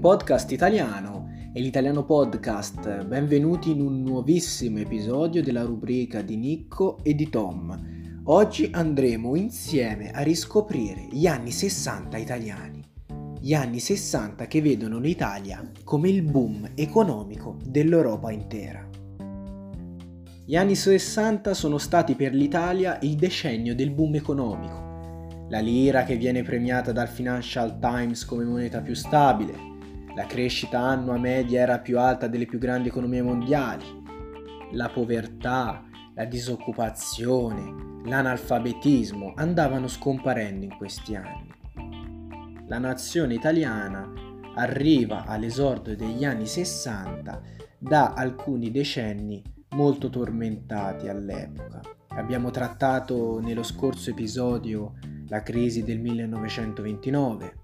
podcast italiano e l'Italiano Podcast. Benvenuti in un nuovissimo episodio della rubrica di Nicco e di Tom. Oggi andremo insieme a riscoprire gli anni 60 italiani. Gli anni 60 che vedono l'Italia come il boom economico dell'Europa intera. Gli anni 60 sono stati per l'Italia il decennio del boom economico la lira che viene premiata dal Financial Times come moneta più stabile, la crescita annua media era più alta delle più grandi economie mondiali, la povertà, la disoccupazione, l'analfabetismo andavano scomparendo in questi anni. La nazione italiana arriva all'esordio degli anni 60 da alcuni decenni molto tormentati all'epoca. Abbiamo trattato nello scorso episodio la crisi del 1929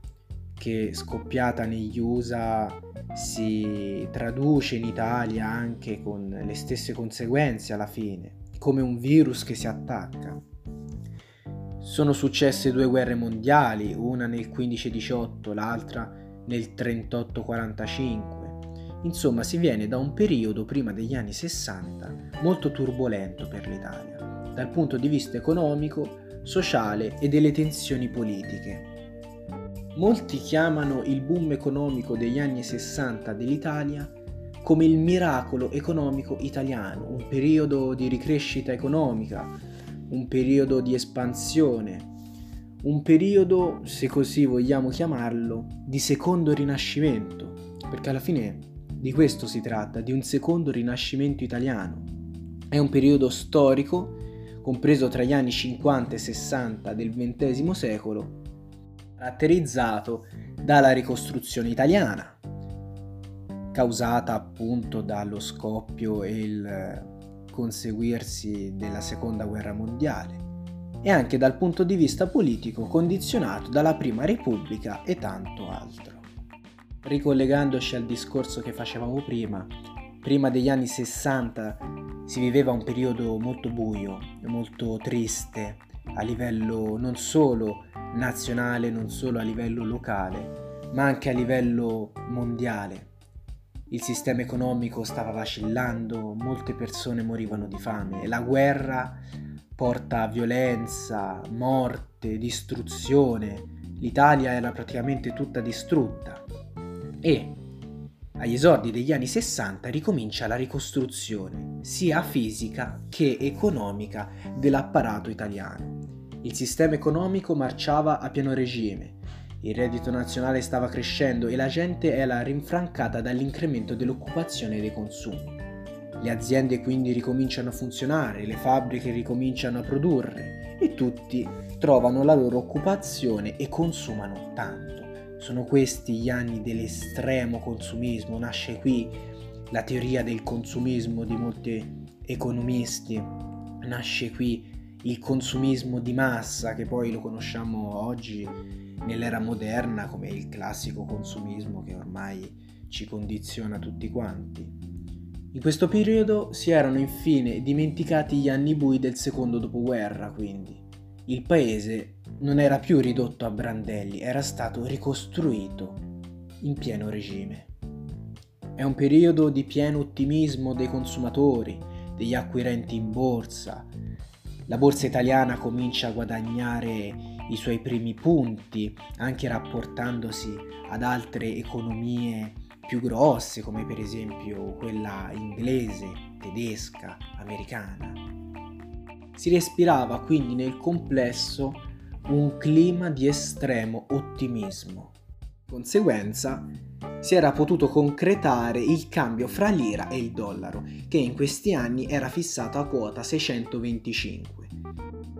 che scoppiata negli USA si traduce in Italia anche con le stesse conseguenze alla fine, come un virus che si attacca. Sono successe due guerre mondiali, una nel 15-18, l'altra nel 38-45. Insomma, si viene da un periodo prima degli anni 60 molto turbolento per l'Italia, dal punto di vista economico, sociale e delle tensioni politiche. Molti chiamano il boom economico degli anni 60 dell'Italia come il miracolo economico italiano, un periodo di ricrescita economica, un periodo di espansione, un periodo, se così vogliamo chiamarlo, di secondo rinascimento, perché alla fine di questo si tratta, di un secondo rinascimento italiano. È un periodo storico compreso tra gli anni 50 e 60 del XX secolo, caratterizzato dalla ricostruzione italiana, causata appunto dallo scoppio e il conseguirsi della seconda guerra mondiale, e anche dal punto di vista politico condizionato dalla Prima Repubblica e tanto altro. Ricollegandoci al discorso che facevamo prima, prima degli anni 60 si viveva un periodo molto buio, molto triste a livello non solo nazionale, non solo a livello locale, ma anche a livello mondiale. Il sistema economico stava vacillando, molte persone morivano di fame e la guerra porta a violenza, morte, distruzione. L'Italia era praticamente tutta distrutta e agli esordi degli anni 60 ricomincia la ricostruzione, sia fisica che economica, dell'apparato italiano. Il sistema economico marciava a pieno regime, il reddito nazionale stava crescendo e la gente era rinfrancata dall'incremento dell'occupazione e dei consumi. Le aziende quindi ricominciano a funzionare, le fabbriche ricominciano a produrre e tutti trovano la loro occupazione e consumano tanto. Sono questi gli anni dell'estremo consumismo, nasce qui la teoria del consumismo di molti economisti, nasce qui il consumismo di massa che poi lo conosciamo oggi nell'era moderna come il classico consumismo che ormai ci condiziona tutti quanti. In questo periodo si erano infine dimenticati gli anni bui del secondo dopoguerra, quindi il paese non era più ridotto a brandelli, era stato ricostruito in pieno regime. È un periodo di pieno ottimismo dei consumatori, degli acquirenti in borsa. La borsa italiana comincia a guadagnare i suoi primi punti, anche rapportandosi ad altre economie più grosse, come per esempio quella inglese, tedesca, americana. Si respirava quindi nel complesso un clima di estremo ottimismo. Conseguenza, si era potuto concretare il cambio fra l'ira e il dollaro, che in questi anni era fissato a quota 625,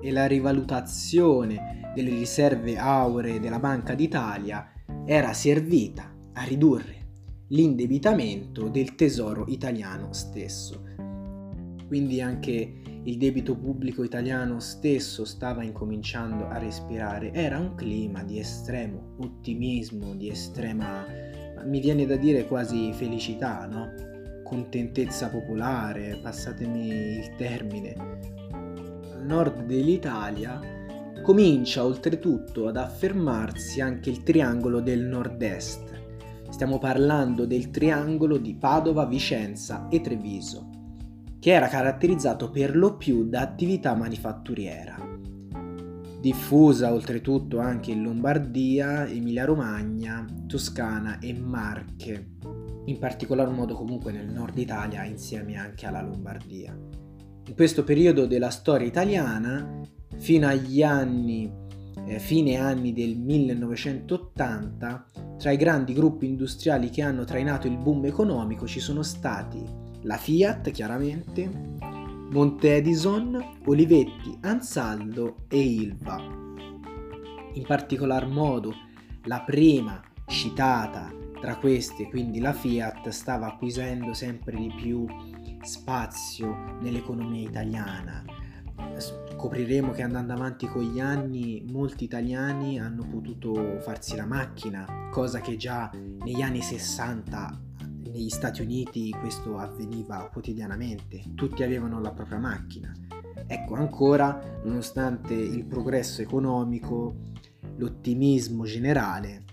e la rivalutazione delle riserve auree della Banca d'Italia era servita a ridurre l'indebitamento del tesoro italiano stesso. Quindi anche il debito pubblico italiano stesso stava incominciando a respirare, era un clima di estremo ottimismo, di estrema, mi viene da dire quasi felicità, no? Contentezza popolare, passatemi il termine. Nord dell'Italia comincia oltretutto ad affermarsi anche il triangolo del nord-est, Stiamo parlando del triangolo di Padova, Vicenza e Treviso, che era caratterizzato per lo più da attività manifatturiera. Diffusa oltretutto anche in Lombardia, Emilia-Romagna, Toscana e Marche, in particolar modo comunque nel nord Italia insieme anche alla Lombardia. In questo periodo della storia italiana, fino agli anni eh, fine anni del 1980, tra i grandi gruppi industriali che hanno trainato il boom economico ci sono stati la Fiat, chiaramente, Monte Edison, Olivetti, Ansaldo e Ilva. In particolar modo, la prima citata tra queste, quindi la Fiat, stava acquisendo sempre di più spazio nell'economia italiana. Scopriremo che andando avanti con gli anni molti italiani hanno potuto farsi la macchina, cosa che già negli anni 60 negli Stati Uniti questo avveniva quotidianamente, tutti avevano la propria macchina. Ecco, ancora, nonostante il progresso economico, l'ottimismo generale,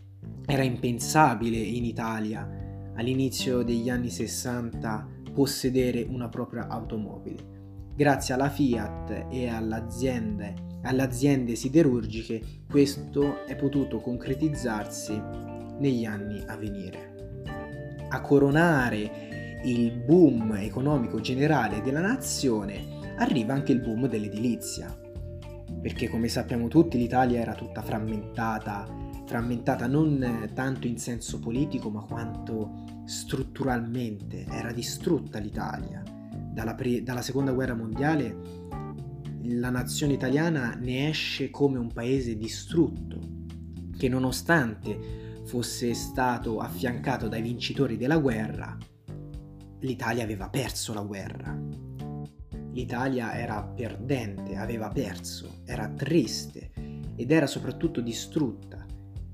era impensabile in Italia. All'inizio degli anni 60 possedere una propria automobile. Grazie alla Fiat e alle aziende siderurgiche questo è potuto concretizzarsi negli anni a venire. A coronare il boom economico generale della nazione arriva anche il boom dell'edilizia, perché come sappiamo tutti l'Italia era tutta frammentata, frammentata non tanto in senso politico ma quanto strutturalmente, era distrutta l'Italia dalla, pre- dalla seconda guerra mondiale la nazione italiana ne esce come un paese distrutto, che nonostante fosse stato affiancato dai vincitori della guerra, l'Italia aveva perso la guerra. L'Italia era perdente, aveva perso, era triste ed era soprattutto distrutta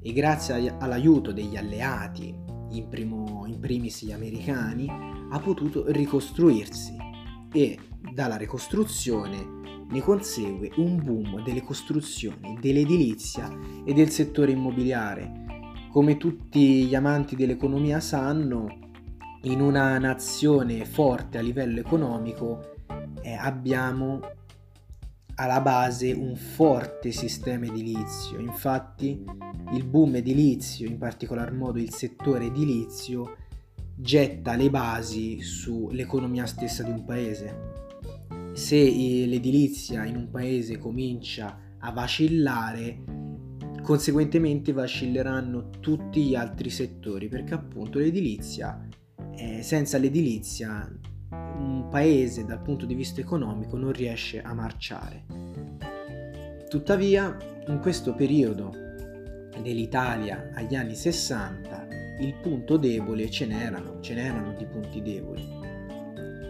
e grazie all'aiuto degli alleati, in, primo, in primis gli americani, ha potuto ricostruirsi e dalla ricostruzione ne consegue un boom delle costruzioni, dell'edilizia e del settore immobiliare. Come tutti gli amanti dell'economia sanno, in una nazione forte a livello economico eh, abbiamo alla base un forte sistema edilizio. Infatti il boom edilizio, in particolar modo il settore edilizio, getta le basi sull'economia stessa di un paese. Se l'edilizia in un paese comincia a vacillare, conseguentemente vacilleranno tutti gli altri settori, perché appunto l'edilizia, eh, senza l'edilizia, un paese dal punto di vista economico non riesce a marciare. Tuttavia, in questo periodo dell'Italia agli anni 60, il punto debole ce n'erano, ce n'erano di punti deboli.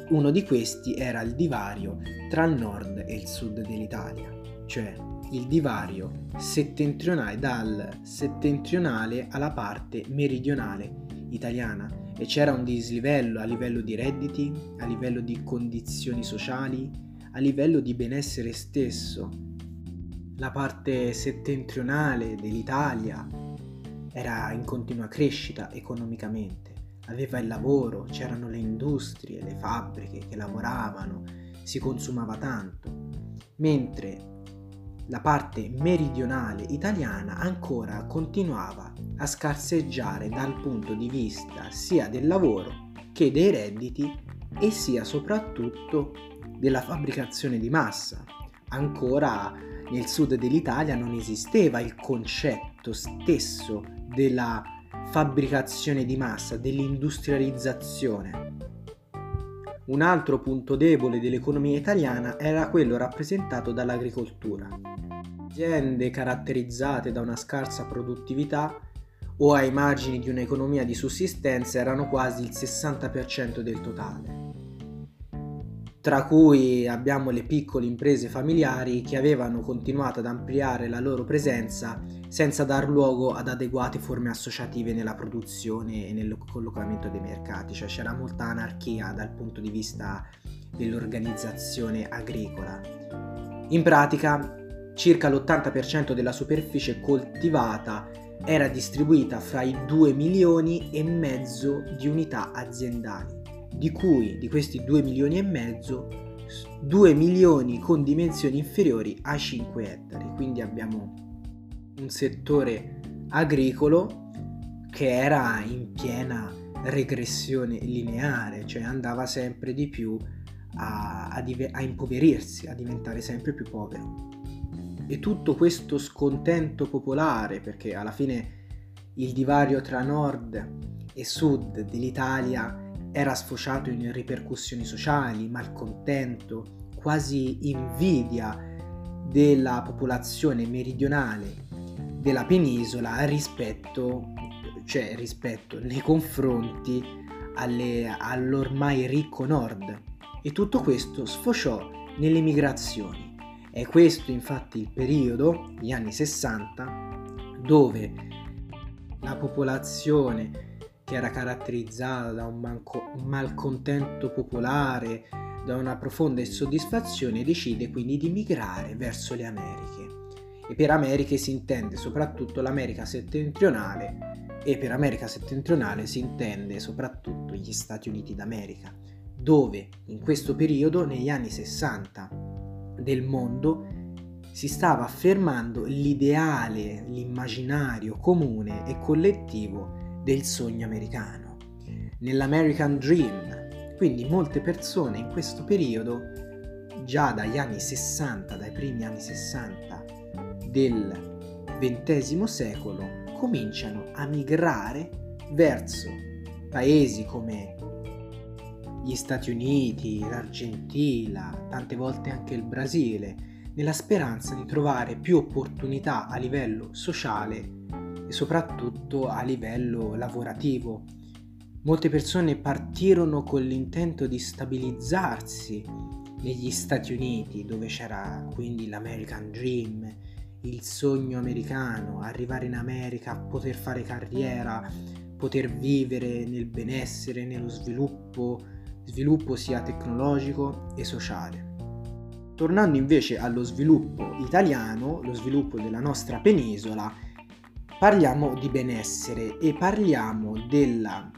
Uno di questi era il divario tra il nord e il sud dell'Italia, cioè il divario settentrionale dal settentrionale alla parte meridionale italiana e c'era un dislivello a livello di redditi, a livello di condizioni sociali, a livello di benessere stesso. La parte settentrionale dell'Italia era in continua crescita economicamente, aveva il lavoro, c'erano le industrie, le fabbriche che lavoravano, si consumava tanto, mentre la parte meridionale italiana ancora continuava a scarseggiare dal punto di vista sia del lavoro che dei redditi e sia soprattutto della fabbricazione di massa. Ancora nel sud dell'Italia non esisteva il concetto stesso della fabbricazione di massa, dell'industrializzazione. Un altro punto debole dell'economia italiana era quello rappresentato dall'agricoltura. Aziende caratterizzate da una scarsa produttività o ai margini di un'economia di sussistenza erano quasi il 60% del totale tra cui abbiamo le piccole imprese familiari che avevano continuato ad ampliare la loro presenza senza dar luogo ad adeguate forme associative nella produzione e nel collocamento dei mercati, cioè c'era molta anarchia dal punto di vista dell'organizzazione agricola. In pratica, circa l'80% della superficie coltivata era distribuita fra i 2 milioni e mezzo di unità aziendali, di cui di questi 2 milioni e mezzo 2 milioni con dimensioni inferiori ai 5 ettari, quindi abbiamo un settore agricolo che era in piena regressione lineare, cioè andava sempre di più a, a, a impoverirsi, a diventare sempre più povero. E tutto questo scontento popolare, perché alla fine il divario tra nord e sud dell'Italia era sfociato in ripercussioni sociali, malcontento, quasi invidia della popolazione meridionale della penisola rispetto, cioè rispetto nei confronti alle, all'ormai ricco nord. E tutto questo sfociò nelle migrazioni. È questo infatti il periodo, gli anni 60, dove la popolazione che era caratterizzata da un, manco, un malcontento popolare, da una profonda insoddisfazione, decide quindi di migrare verso le Americhe. E per Americhe si intende soprattutto l'America settentrionale e per America settentrionale si intende soprattutto gli Stati Uniti d'America, dove in questo periodo, negli anni 60 del mondo, si stava affermando l'ideale, l'immaginario comune e collettivo del sogno americano, nell'American Dream. Quindi molte persone in questo periodo, già dagli anni 60, dai primi anni 60 del XX secolo, cominciano a migrare verso paesi come gli Stati Uniti, l'Argentina, tante volte anche il Brasile, nella speranza di trovare più opportunità a livello sociale e soprattutto a livello lavorativo. Molte persone partirono con l'intento di stabilizzarsi negli Stati Uniti, dove c'era quindi l'American Dream, il sogno americano, arrivare in America, poter fare carriera, poter vivere nel benessere, nello sviluppo, sviluppo sia tecnologico e sociale. Tornando invece allo sviluppo italiano, lo sviluppo della nostra penisola, parliamo di benessere e parliamo della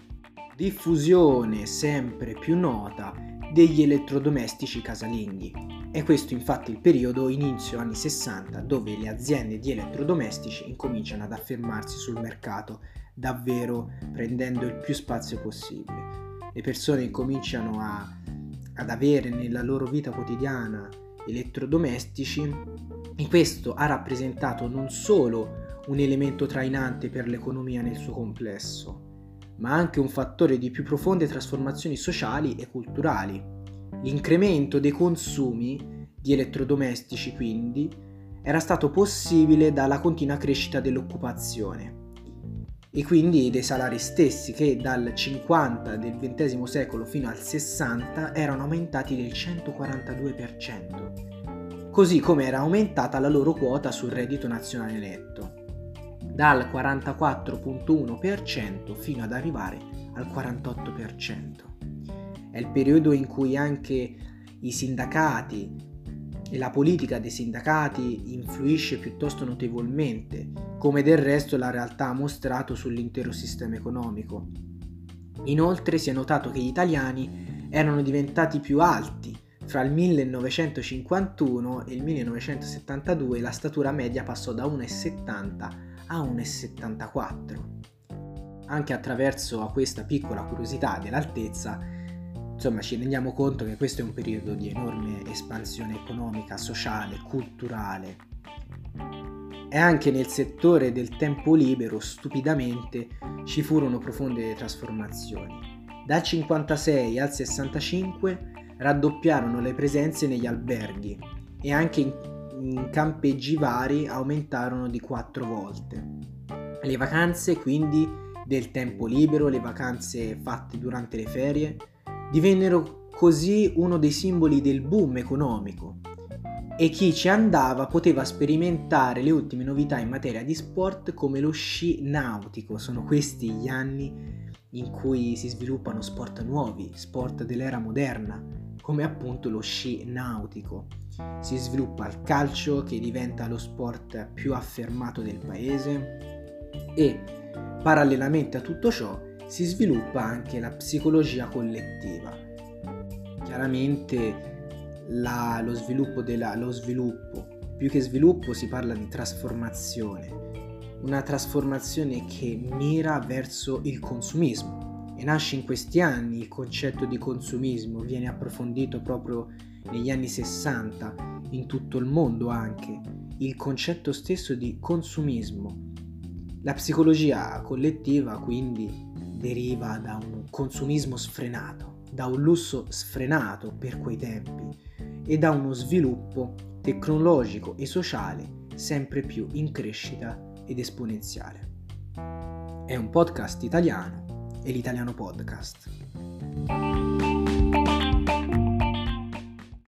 diffusione sempre più nota degli elettrodomestici casalinghi. È questo infatti il periodo inizio anni 60 dove le aziende di elettrodomestici incominciano ad affermarsi sul mercato davvero prendendo il più spazio possibile. Le persone incominciano a, ad avere nella loro vita quotidiana elettrodomestici e questo ha rappresentato non solo un elemento trainante per l'economia nel suo complesso, ma anche un fattore di più profonde trasformazioni sociali e culturali. L'incremento dei consumi di elettrodomestici, quindi, era stato possibile dalla continua crescita dell'occupazione e quindi dei salari stessi che dal 50 del XX secolo fino al 60 erano aumentati del 142%, così come era aumentata la loro quota sul reddito nazionale netto dal 44.1% fino ad arrivare al 48%. È il periodo in cui anche i sindacati e la politica dei sindacati influisce piuttosto notevolmente, come del resto la realtà ha mostrato sull'intero sistema economico. Inoltre si è notato che gli italiani erano diventati più alti. Fra il 1951 e il 1972 la statura media passò da 1,70 a 1,74. Anche attraverso questa piccola curiosità dell'altezza, insomma ci rendiamo conto che questo è un periodo di enorme espansione economica, sociale, culturale. E anche nel settore del tempo libero, stupidamente, ci furono profonde trasformazioni. Dal 56 al 65 raddoppiarono le presenze negli alberghi e anche in campeggi vari aumentarono di quattro volte. Le vacanze quindi del tempo libero, le vacanze fatte durante le ferie, divennero così uno dei simboli del boom economico e chi ci andava poteva sperimentare le ultime novità in materia di sport come lo sci nautico. Sono questi gli anni in cui si sviluppano sport nuovi, sport dell'era moderna, come appunto lo sci nautico. Si sviluppa il calcio che diventa lo sport più affermato del paese E parallelamente a tutto ciò si sviluppa anche la psicologia collettiva. Chiaramente la, lo, sviluppo della, lo sviluppo, più che sviluppo si parla di trasformazione, una trasformazione che mira verso il consumismo e nasce in questi anni il concetto di consumismo, viene approfondito proprio negli anni 60 in tutto il mondo anche il concetto stesso di consumismo. La psicologia collettiva quindi deriva da un consumismo sfrenato, da un lusso sfrenato per quei tempi e da uno sviluppo tecnologico e sociale sempre più in crescita ed esponenziale. È un podcast italiano e l'italiano podcast.